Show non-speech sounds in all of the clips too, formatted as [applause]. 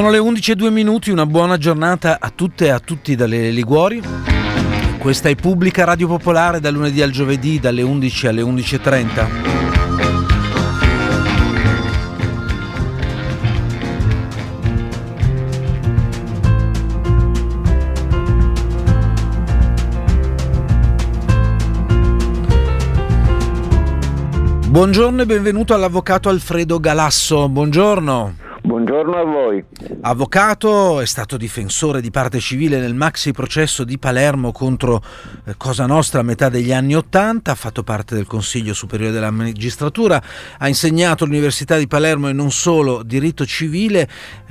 Sono le 11 e 2 minuti, una buona giornata a tutte e a tutti dalle Liguori. Questa è Pubblica Radio Popolare dal lunedì al giovedì dalle 11 alle 11.30. Buongiorno e benvenuto all'avvocato Alfredo Galasso. Buongiorno. Buongiorno a voi. Avvocato, è stato difensore di parte civile nel maxi processo di Palermo contro eh, Cosa Nostra a metà degli anni Ottanta, ha fatto parte del Consiglio Superiore della Magistratura, ha insegnato all'Università di Palermo e non solo diritto civile.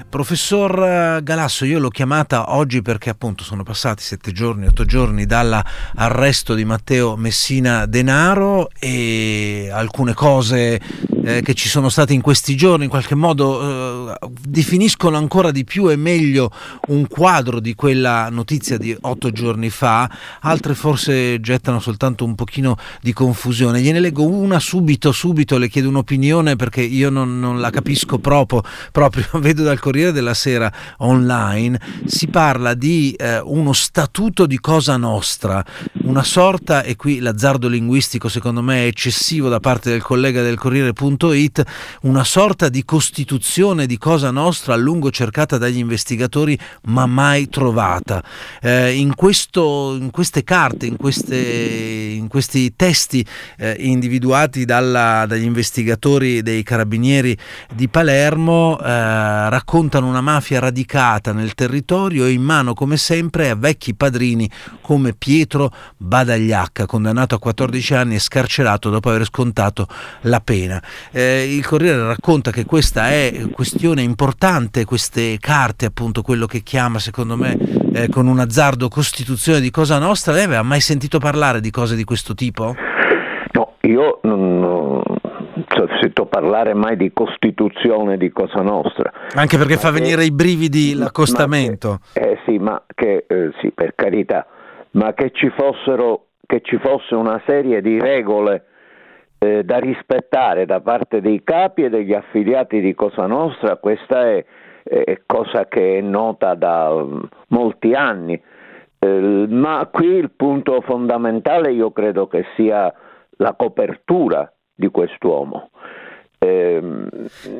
Professor eh, Galasso, io l'ho chiamata oggi perché appunto sono passati sette giorni, otto giorni dall'arresto di Matteo Messina Denaro e alcune cose eh, che ci sono state in questi giorni in qualche modo eh, definiscono ancora di più e meglio un quadro di quella notizia di otto giorni fa, altre forse gettano soltanto un pochino di confusione. Gliene leggo una subito, subito, le chiedo un'opinione perché io non, non la capisco proprio, proprio, [laughs] vedo dal Corriere della Sera online, si parla di eh, uno statuto di Cosa Nostra, una sorta, e qui l'azzardo linguistico secondo me è eccessivo da parte del collega del Corriere.it, una sorta di costituzione di Cosa Nostra a lungo cercata dagli investigatori ma mai trovata. Eh, in, questo, in, queste carte, in, queste, in questi testi eh, individuati dalla, dagli investigatori dei carabinieri di Palermo eh, raccontano una mafia radicata nel territorio e in mano come sempre a vecchi padrini come Pietro Badagliacca, condannato a 14 anni e scarcerato dopo aver scontato la pena. Eh, il Corriere racconta che questa è questione importante, queste carte, appunto quello che chiama secondo me eh, con un azzardo Costituzione di Cosa Nostra. Lei aveva mai sentito parlare di cose di questo tipo? No, io non ho sentito parlare mai di Costituzione di Cosa Nostra. Anche perché ma fa che, venire i brividi l'accostamento. Che, eh sì, ma che eh, sì, per carità ma che ci, fossero, che ci fosse una serie di regole eh, da rispettare da parte dei capi e degli affiliati di Cosa Nostra, questa è, è cosa che è nota da um, molti anni. Eh, ma qui il punto fondamentale io credo che sia la copertura di quest'uomo. Ehm,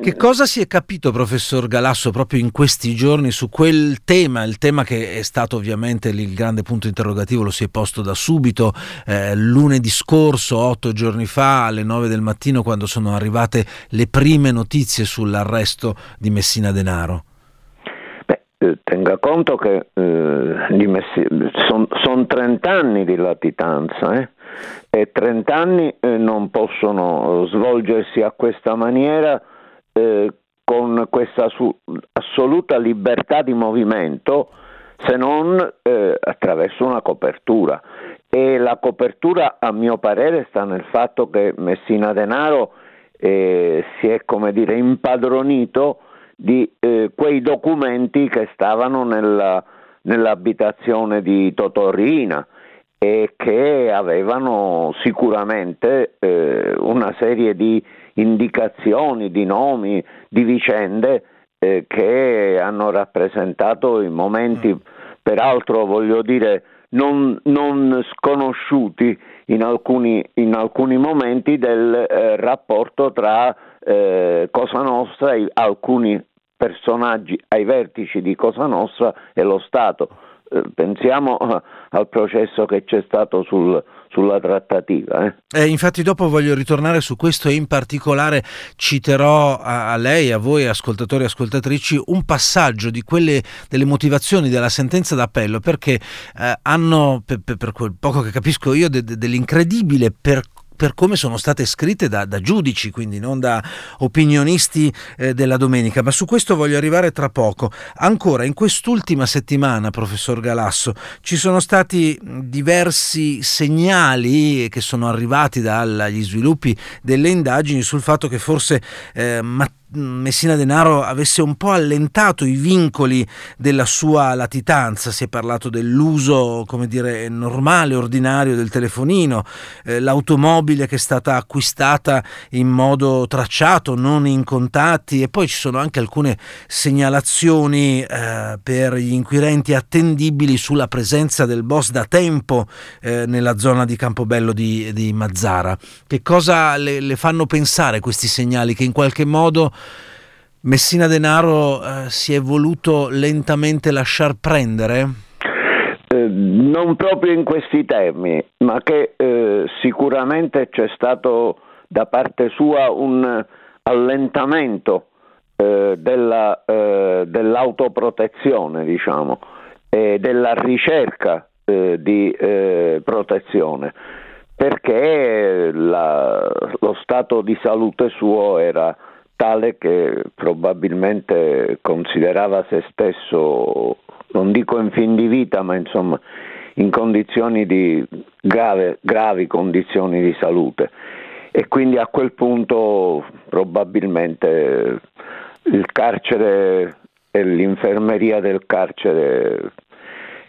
che cosa si è capito, professor Galasso, proprio in questi giorni su quel tema, il tema che è stato ovviamente il grande punto interrogativo, lo si è posto da subito, eh, lunedì scorso, otto giorni fa, alle nove del mattino, quando sono arrivate le prime notizie sull'arresto di Messina Denaro? Beh, eh, tenga conto che eh, sono son 30 anni di latitanza, eh? E 30 anni eh, non possono svolgersi a questa maniera eh, con questa su- assoluta libertà di movimento se non eh, attraverso una copertura. E la copertura a mio parere sta nel fatto che Messina Denaro eh, si è come dire impadronito di eh, quei documenti che stavano nella, nell'abitazione di Totorina e che avevano sicuramente eh, una serie di indicazioni, di nomi, di vicende eh, che hanno rappresentato i momenti, mm. peraltro voglio dire, non, non sconosciuti in alcuni, in alcuni, momenti del eh, rapporto tra eh, Cosa Nostra e alcuni personaggi ai vertici di Cosa Nostra e lo Stato pensiamo eh, al processo che c'è stato sul, sulla trattativa. Eh. Eh, infatti dopo voglio ritornare su questo e in particolare citerò a, a lei, a voi ascoltatori e ascoltatrici, un passaggio quelle delle motivazioni della sentenza d'appello perché eh, hanno, per, per, quel poco che capisco io, de, de, dell'incredibile percorso per come sono state scritte da, da giudici, quindi non da opinionisti eh, della domenica. Ma su questo voglio arrivare tra poco. Ancora, in quest'ultima settimana, professor Galasso, ci sono stati diversi segnali che sono arrivati dagli sviluppi delle indagini sul fatto che forse eh, Matteo Messina Denaro avesse un po' allentato i vincoli della sua latitanza, si è parlato dell'uso, come dire, normale, ordinario del telefonino, eh, l'automobile che è stata acquistata in modo tracciato, non in contatti e poi ci sono anche alcune segnalazioni eh, per gli inquirenti attendibili sulla presenza del boss da tempo eh, nella zona di Campobello di, di Mazzara. Che cosa le, le fanno pensare questi segnali che in qualche modo Messina Denaro eh, si è voluto lentamente lasciar prendere? Eh, non proprio in questi termini, ma che eh, sicuramente c'è stato da parte sua un allentamento eh, della, eh, dell'autoprotezione, diciamo, e della ricerca eh, di protezione, perché la, lo stato di salute suo era tale che probabilmente considerava se stesso, non dico in fin di vita, ma insomma in condizioni di grave, gravi condizioni di salute. E quindi a quel punto probabilmente il carcere e l'infermeria del carcere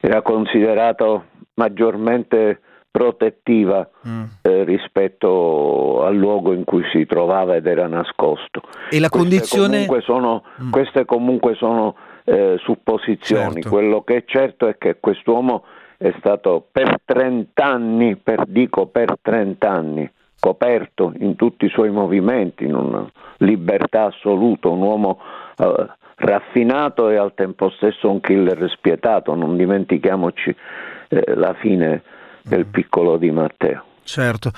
era considerato maggiormente protettiva mm. eh, rispetto al luogo in cui si trovava ed era nascosto. E la queste condizione... Comunque sono, mm. Queste comunque sono eh, supposizioni. Certo. Quello che è certo è che quest'uomo è stato per 30 anni, per, dico per 30 anni, coperto in tutti i suoi movimenti, in una libertà assoluta, un uomo eh, raffinato e al tempo stesso un killer spietato. Non dimentichiamoci eh, la fine del piccolo Di Matteo. Certo.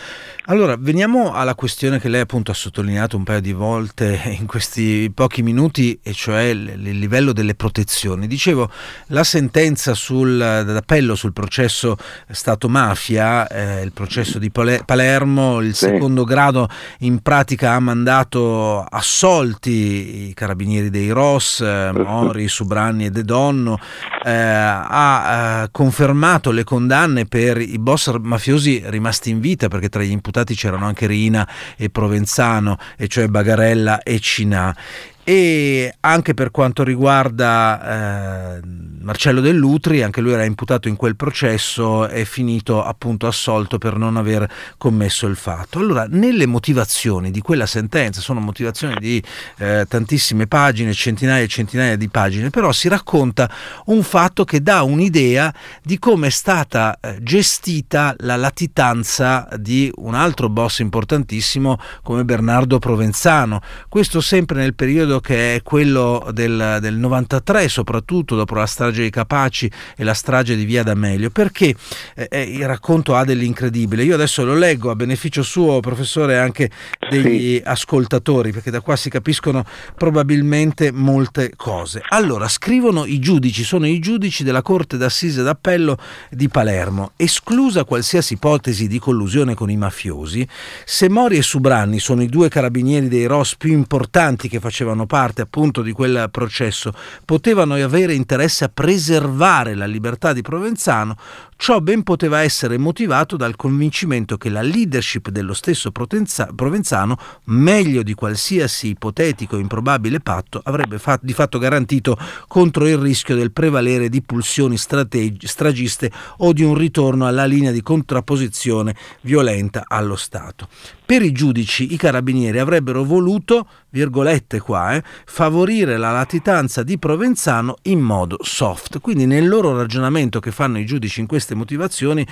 Allora, veniamo alla questione che lei appunto ha sottolineato un paio di volte [laughs] in questi pochi minuti, e cioè il, livello delle protezioni. Dicevo, la sentenza sul, d'appello sul processo Stato-mafia, eh, il processo di Palermo, il sì. secondo grado in pratica ha mandato assolti i carabinieri dei Ross, eh, Mori, Subranni e De Donno, eh, ha eh, confermato le condanne per i boss mafiosi rimasti in vita, perché tra gli imputati c'erano anche Rina e Provenzano, e cioè Bagarella e Cinà e anche per quanto riguarda eh, Marcello Dell'Utri, anche lui era imputato in quel processo, è finito appunto assolto per non aver commesso il fatto. Allora, nelle motivazioni di quella sentenza, sono motivazioni di eh, tantissime pagine, centinaia e centinaia di pagine, però si racconta un fatto che dà un'idea di come è stata eh, gestita la latitanza di un altro boss importantissimo come Bernardo Provenzano. Questo sempre nel periodo periodo che è quello del, del 93, soprattutto dopo la strage di Capaci e la strage di Via D'Amelio, perché eh, eh, il racconto ha dell'incredibile. Io adesso lo leggo a beneficio suo, professore, anche degli sì. ascoltatori, perché da qua si capiscono probabilmente molte cose. Allora, scrivono i giudici, sono i giudici della Corte d'Assise d'Appello di Palermo, esclusa qualsiasi ipotesi di collusione con i mafiosi, se Mori e Subranni sono i due carabinieri dei ROS più importanti che facevano facevano parte appunto di quel processo potevano avere interesse a preservare la libertà di Provenzano, ciò ben poteva essere motivato dal convincimento che la leadership dello stesso Provenzano, meglio di qualsiasi ipotetico improbabile patto, avrebbe fatto, di fatto garantito contro il rischio del prevalere di pulsioni strategi- stragiste o di un ritorno alla linea di contrapposizione violenta allo Stato. Per i giudici i carabinieri avrebbero voluto, virgolette qua, eh, favorire la latitanza di Provenzano in modo soft. Quindi nel loro ragionamento che fanno i giudici in queste motivazioni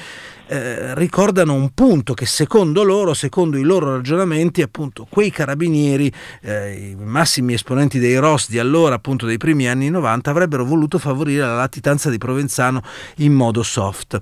eh, ricordano un punto che secondo loro, secondo i loro ragionamenti, appunto quei carabinieri, eh, i massimi esponenti dei ROS di allora, appunto dei primi anni 90, avrebbero voluto favorire la latitanza di Provenzano in modo soft.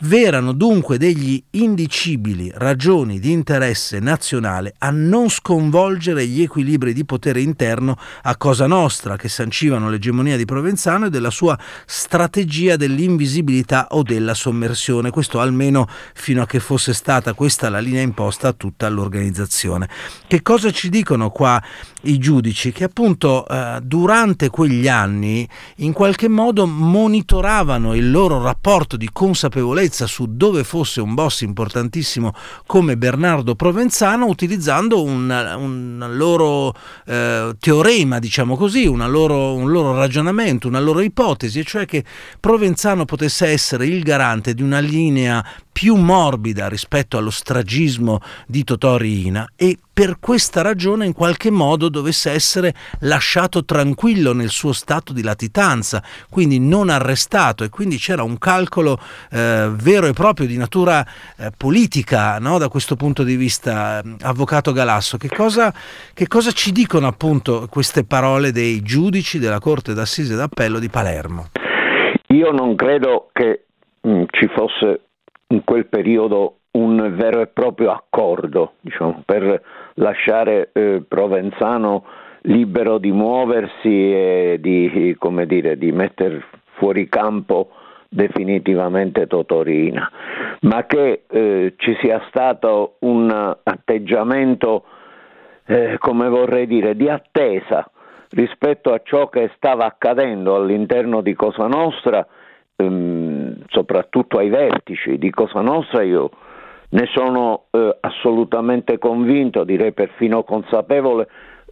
V'erano dunque degli indicibili ragioni di interesse nazionale a non sconvolgere gli equilibri di potere interno a Cosa Nostra che sancivano l'egemonia di Provenzano e della sua strategia dell'invisibilità o della sommersione, questo almeno fino a che fosse stata questa la linea imposta a tutta l'organizzazione. Che cosa ci dicono qua i giudici che appunto eh, durante quegli anni in qualche modo monitoravano il loro rapporto di consapevolezza su dove fosse un boss importantissimo come Bernardo Provenzano utilizzando un, un loro eh, teorema, diciamo così, loro, un loro ragionamento, una loro ipotesi, e cioè che Provenzano potesse essere il garante di una linea più morbida rispetto allo stragismo di Totò Riina e per questa ragione in qualche modo dovesse essere lasciato tranquillo nel suo stato di latitanza, quindi non arrestato e quindi c'era un calcolo eh, vero e proprio di natura eh, politica no? da questo punto di vista, eh, Avvocato Galasso. Che cosa, che cosa ci dicono appunto queste parole dei giudici della Corte d'Assise d'Appello di Palermo? Io non credo che mm, ci fosse in quel periodo un vero e proprio accordo diciamo, per lasciare eh, Provenzano libero di muoversi e di, dire, di mettere fuori campo definitivamente Totorina, ma che eh, ci sia stato un atteggiamento, eh, come vorrei dire, di attesa rispetto a ciò che stava accadendo all'interno di Cosa Nostra ehm, soprattutto ai vertici di Cosa Nostra, io ne sono eh, assolutamente convinto, direi perfino consapevole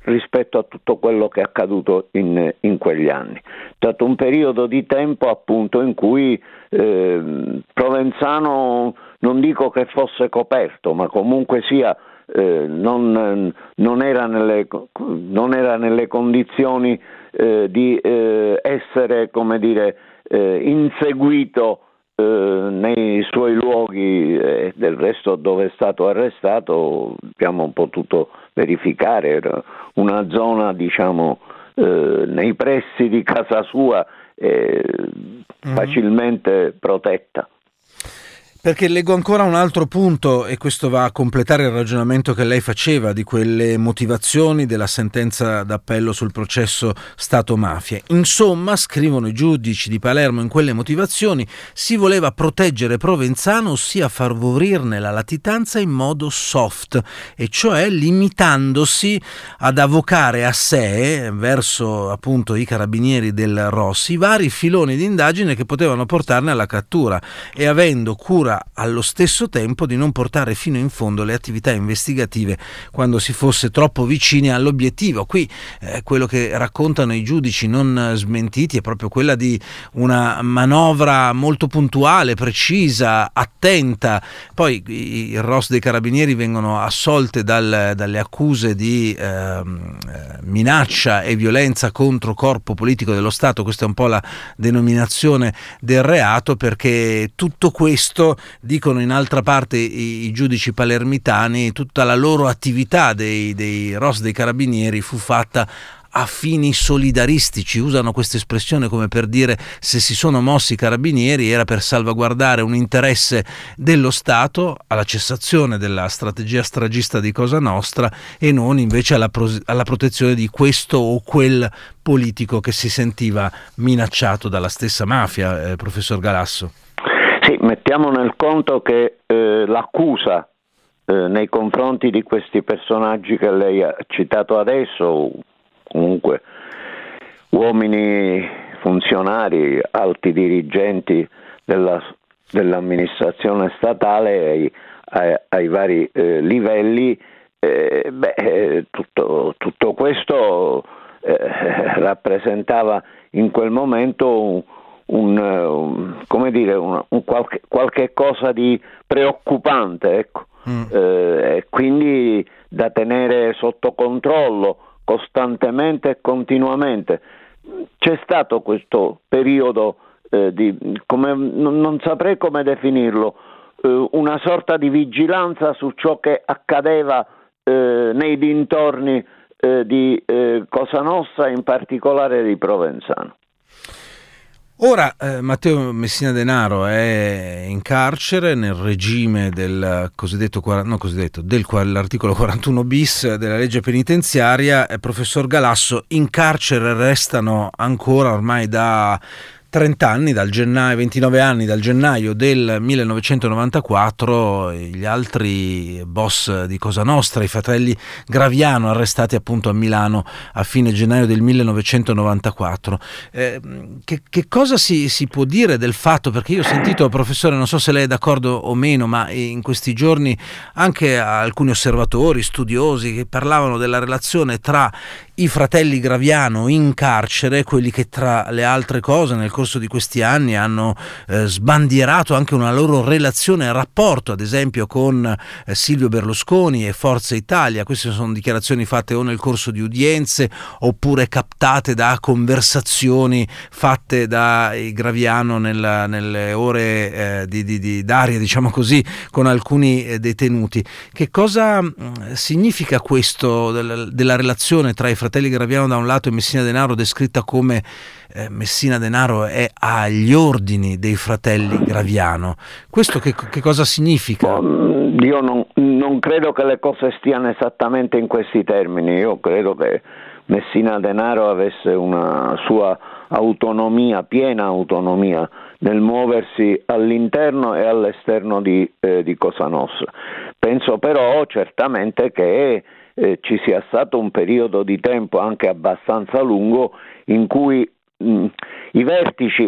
rispetto a tutto quello che è accaduto in, in quegli anni. È stato un periodo di tempo appunto in cui eh, Provenzano non dico che fosse coperto, ma comunque sia eh, non, non, era nelle, non, era nelle, condizioni eh, di eh, essere, come dire, eh, inseguito eh, nei suoi luoghi e del resto dove è stato arrestato abbiamo potuto verificare era una zona diciamo eh, nei pressi di casa sua eh, mm-hmm. facilmente protetta. Perché leggo ancora un altro punto e questo va a completare il ragionamento che lei faceva di quelle motivazioni della sentenza d'appello sul processo Stato-mafia. Insomma, scrivono i giudici di Palermo in quelle motivazioni, si voleva proteggere Provenzano, ossia favorirne la latitanza in modo soft, e cioè limitandosi ad avvocare a sé, verso appunto i carabinieri del Rossi, vari filoni di indagine che potevano portarne alla cattura e avendo cura sicura allo stesso tempo di non portare fino in fondo le attività investigative quando si fosse troppo vicini all'obiettivo. Qui eh, quello che raccontano i giudici non smentiti è proprio quella di una manovra molto puntuale, precisa, attenta. Poi i, il ROS dei carabinieri vengono assolte dal, dalle accuse di ehm, eh, minaccia e violenza contro corpo politico dello Stato, questa è un po' la denominazione del reato perché tutto questo dicono in altra parte i, i giudici palermitani, tutta la loro attività dei, dei ROS dei carabinieri fu fatta a fini solidaristici, usano questa espressione come per dire se si sono mossi i carabinieri era per salvaguardare un interesse dello Stato alla cessazione della strategia stragista di Cosa Nostra e non invece alla, pro- alla protezione di questo o quel politico che si sentiva minacciato dalla stessa mafia, eh, professor Galasso. Sì, mettiamo nel conto che eh, l'accusa eh, nei confronti di questi personaggi che lei ha citato adesso, comunque uomini funzionari, alti dirigenti della, dell'amministrazione statale ai, ai, ai vari eh, livelli, eh, beh, eh, tutto, tutto, questo eh, [laughs] rappresentava in quel momento un, un, un, come dire, un, un qualche, qualche, cosa di preoccupante, ecco. mm. eh, quindi da tenere sotto controllo costantemente e continuamente. C'è stato questo periodo eh, di, come, non, non, saprei come definirlo, eh, una sorta di vigilanza su ciò che accadeva eh, nei dintorni eh, di eh, Cosa Nostra, in particolare di Provenzano. Ora eh, Matteo Messina Denaro è in carcere nel regime del cosiddetto, no, cosiddetto dell'articolo 41 bis della legge penitenziaria. Eh, professor Galasso, in carcere restano ancora ormai da 30 anni, dal gennaio, 29 anni dal gennaio del 1994, gli altri boss di Cosa Nostra, i fratelli Graviano, arrestati appunto a Milano a fine gennaio del 1994. Eh, che, che, cosa si, si, può dire del fatto? Perché io ho sentito, professore, non so se lei è d'accordo o meno, ma in questi giorni anche alcuni osservatori, studiosi che parlavano della relazione tra i fratelli Graviano in carcere, quelli che tra le altre cose nel corso di questi anni hanno eh, sbandierato anche una loro relazione rapporto, ad esempio con eh, Silvio Berlusconi e Forza Italia. Queste sono dichiarazioni fatte o nel corso di udienze oppure captate da conversazioni fatte da Graviano nella, nelle ore eh, di, di, di, d'aria, diciamo così, con alcuni eh, detenuti. Che cosa mm, significa questo della, della relazione tra i fratelli Graviano da un lato e Messina Denaro descritta come eh, Messina Denaro è agli ordini dei fratelli Graviano. Questo che, che cosa significa? Io non, non, credo che le cose stiano esattamente in questi termini, io credo che Messina Denaro avesse una sua autonomia, piena autonomia nel muoversi all'interno e all'esterno di, eh, di Cosa Nostra. Penso però certamente che eh, ci sia stato un periodo di tempo anche abbastanza lungo in cui mh, i vertici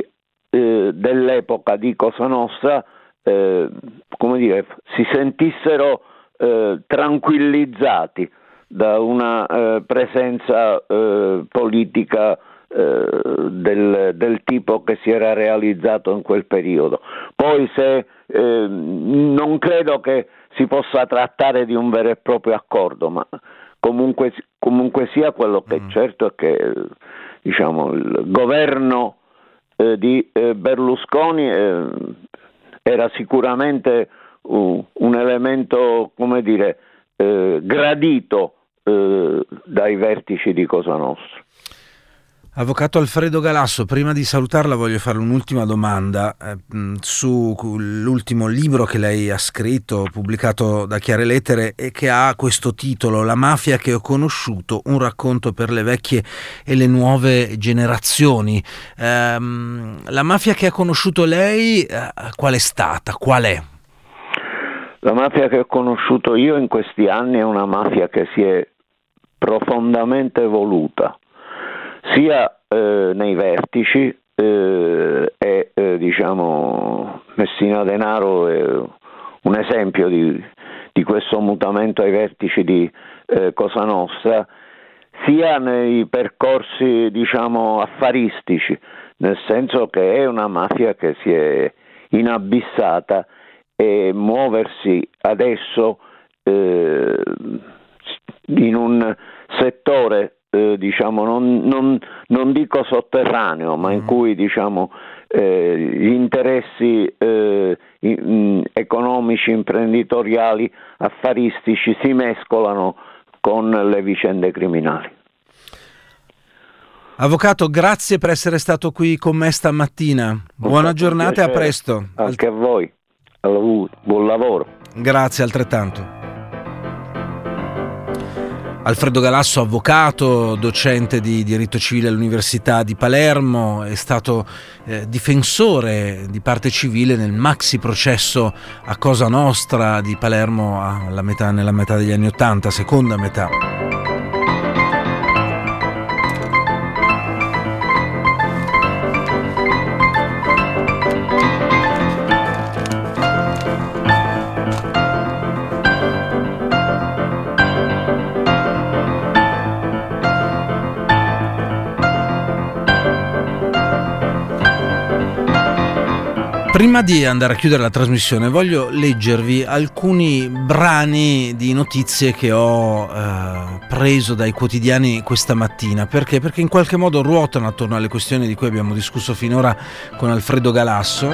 eh, dell'epoca di Cosa Nostra eh, come dire, si sentissero eh, tranquillizzati da una eh, presenza eh, politica del, del, tipo che si era realizzato in quel periodo. Poi se non credo che si possa trattare di un vero e proprio accordo, ma comunque, comunque sia quello che mm. è certo è che diciamo, il governo eh, di eh, Berlusconi eh, era sicuramente uh, un elemento, dire, eh, gradito eh, dai vertici di Cosa Nostra. Avvocato Alfredo Galasso, prima di salutarla voglio fare un'ultima domanda eh, sull'ultimo libro che lei ha scritto, pubblicato da Chiare Lettere e che ha questo titolo, La mafia che ho conosciuto, un racconto per le vecchie e le nuove generazioni. Eh, la mafia che ha conosciuto lei, eh, qual è stata? Qual è? La mafia che ho conosciuto io in questi anni è una mafia che si è profondamente evoluta sia eh, nei vertici eh, e eh, diciamo Messina Denaro è un esempio di, di questo mutamento ai vertici di eh, Cosa Nostra, sia nei percorsi diciamo affaristici, nel senso che è una mafia che si è inabissata e muoversi adesso eh, in un settore eh, diciamo, non, non, non, dico sotterraneo, ma in mm. cui diciamo, eh, gli interessi eh, in, mm, economici, imprenditoriali, affaristici si mescolano con le vicende criminali. Avvocato, grazie per essere stato qui con me stamattina. Buona giornata e a presto. Anche a voi. Buon lavoro. Grazie altrettanto. Alfredo Galasso, avvocato, docente di diritto civile all'Università di Palermo, è stato eh, difensore di parte civile nel maxi processo a Cosa Nostra di Palermo metà, nella metà degli anni Ottanta, seconda metà. Prima di andare a chiudere la trasmissione voglio leggervi alcuni brani di notizie che ho eh, preso dai quotidiani questa mattina. Perché? Perché in qualche modo ruotano attorno alle questioni di cui abbiamo discusso finora con Alfredo Galasso.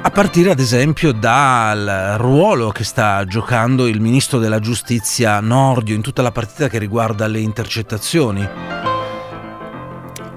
A partire ad esempio dal ruolo che sta giocando il ministro della giustizia Nordio in tutta la partita che riguarda le intercettazioni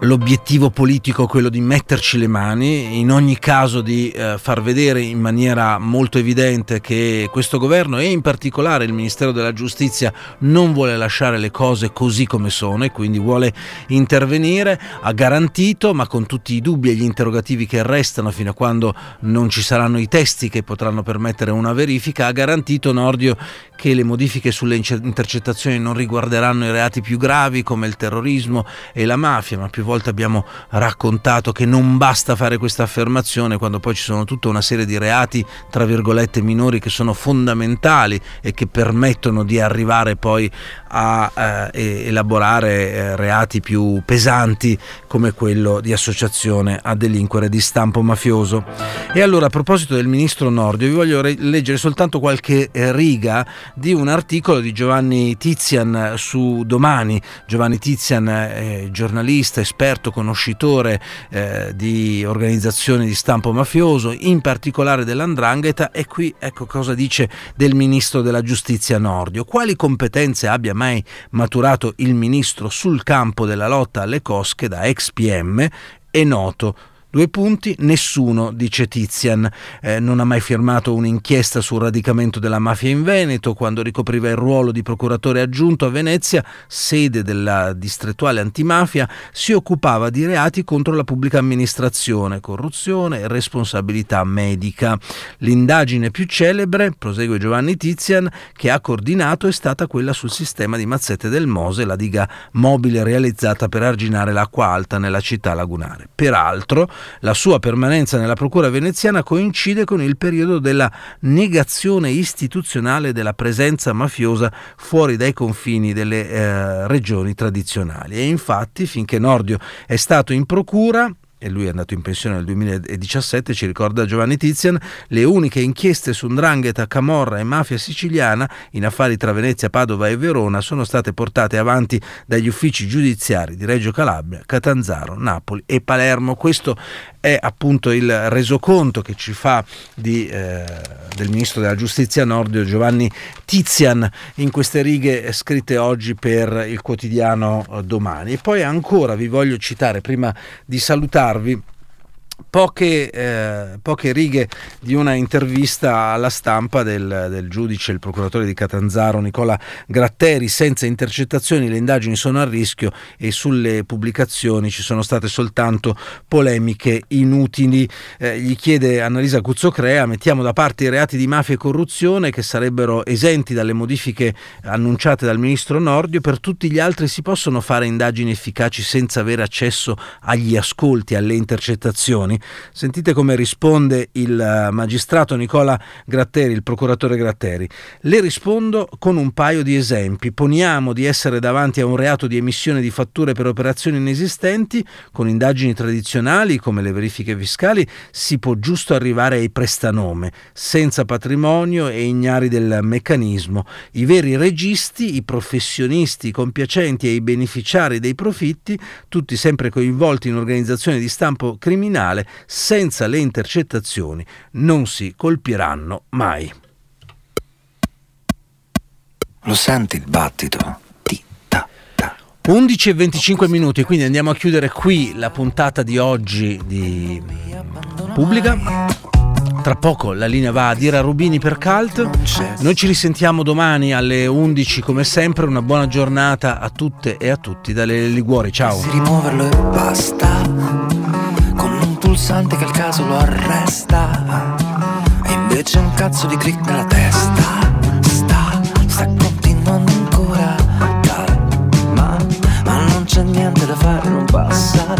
l'obiettivo politico quello di metterci le mani, in ogni caso di eh, far vedere in maniera molto evidente che questo governo e in particolare il Ministero della Giustizia non vuole lasciare le cose così come sono e quindi vuole intervenire, ha garantito, ma con tutti i dubbi e gli interrogativi che restano fino a quando non ci saranno i testi che potranno permettere una verifica, ha garantito Nordio che le modifiche sulle intercettazioni non riguarderanno i reati più gravi come il terrorismo e la mafia, ma più volte abbiamo raccontato che non basta fare questa affermazione quando poi ci sono tutta una serie di reati, tra virgolette, minori che sono fondamentali e che permettono di arrivare poi a eh, elaborare eh, reati più pesanti come quello di associazione a delinquere di stampo mafioso. E allora a proposito del ministro Nordio vi voglio re- leggere soltanto qualche eh, riga di un articolo di Giovanni Tizian su Domani. Giovanni Tizian è giornalista, esperto, conoscitore eh, di organizzazioni di stampo mafioso, in particolare dell'Andrangheta e qui ecco cosa dice del ministro della giustizia Nordio. Quali competenze abbia mai maturato il ministro sul campo della lotta alle cosche da ex PM è noto Due punti, nessuno, dice Tizian, eh, non ha mai firmato un'inchiesta sul radicamento della mafia in Veneto, quando ricopriva il ruolo di procuratore aggiunto a Venezia, sede della distrettuale antimafia, si occupava di reati contro la pubblica amministrazione, corruzione e responsabilità medica. L'indagine più celebre, prosegue Giovanni Tizian, che ha coordinato è stata quella sul sistema di Mazzette del Mose, la diga mobile realizzata per arginare l'acqua alta nella città lagunare. Peraltro, la sua permanenza nella Procura veneziana coincide con il periodo della negazione istituzionale della presenza mafiosa fuori dai confini delle eh, regioni tradizionali. E infatti, finché Nordio è stato in Procura, e lui è andato in pensione nel 2017, ci ricorda Giovanni Tizian, le uniche inchieste su Ndrangheta, Camorra e mafia siciliana in affari tra Venezia, Padova e Verona sono state portate avanti dagli uffici giudiziari di Reggio Calabria, Catanzaro, Napoli e Palermo. Questo è appunto il resoconto che ci fa di, eh, del ministro della giustizia Nordio Giovanni Tizian in queste righe scritte oggi per il quotidiano eh, domani. E poi ancora vi voglio citare, prima di parlarvi Poche, eh, poche, righe di una intervista alla stampa del, del, giudice, il procuratore di Catanzaro Nicola Gratteri, senza intercettazioni le indagini sono a rischio e sulle pubblicazioni ci sono state soltanto polemiche inutili. Eh, gli chiede Annalisa Cuzzocrea, mettiamo da parte i reati di mafia e corruzione che sarebbero esenti dalle modifiche annunciate dal ministro Nordio, per tutti gli altri si possono fare indagini efficaci senza avere accesso agli ascolti, alle intercettazioni? Sentite come risponde il eh, magistrato Nicola Gratteri, il procuratore Gratteri. Le rispondo con un paio di esempi. Poniamo di essere davanti a un reato di emissione di fatture per operazioni inesistenti, con indagini tradizionali come le verifiche fiscali si può giusto arrivare ai prestanome, senza patrimonio e ignari del meccanismo. I veri registi, i professionisti, i compiacenti e i beneficiari dei profitti, tutti sempre coinvolti in organizzazioni di stampo criminale, senza le intercettazioni non si colpiranno mai. Lo senti il battito? 11 e 25 minuti, quindi andiamo a chiudere qui la puntata di oggi di Pubblica. Tra poco la linea va a Dira Rubini per Cult. Noi ci risentiamo domani alle 11 come sempre. Una buona giornata a tutte e a tutti dalle Liguori. Ciao. Pulsante che al caso lo arresta. E invece un cazzo di click nella testa. Sta, sta continuando ancora. Calma, ma non c'è niente da fare, non passa.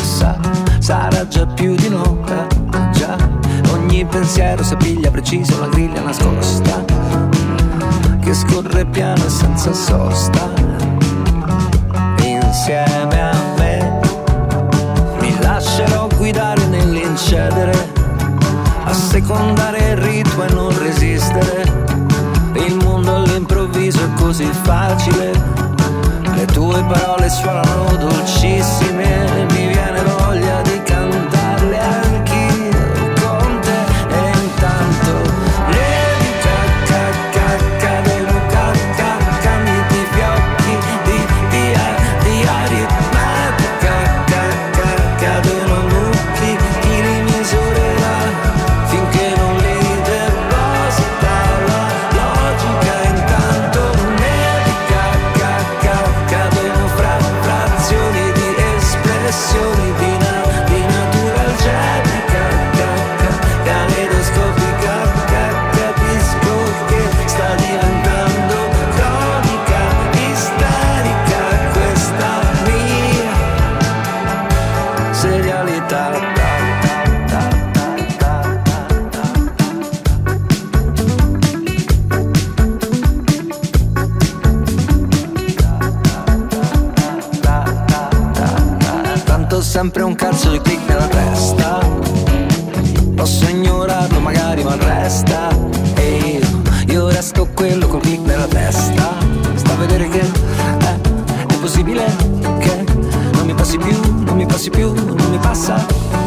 Sa, sarà già più di un'ora. Già, ogni pensiero si piglia preciso una griglia nascosta. Che scorre piano e senza sosta. Insieme guidare nell'incedere, assecondare il ritmo e non resistere. Il mondo all'improvviso è così facile, le tue parole suonano dolcissime, sempre un cazzo di click nella testa. Posso ignorarlo magari ma resta. E io, io resto quello col click nella testa. Sta a vedere che eh, è possibile che Non mi passi più, non mi passi più, non mi passa.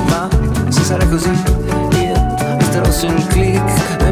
Ma se sarà così io resterò sul click.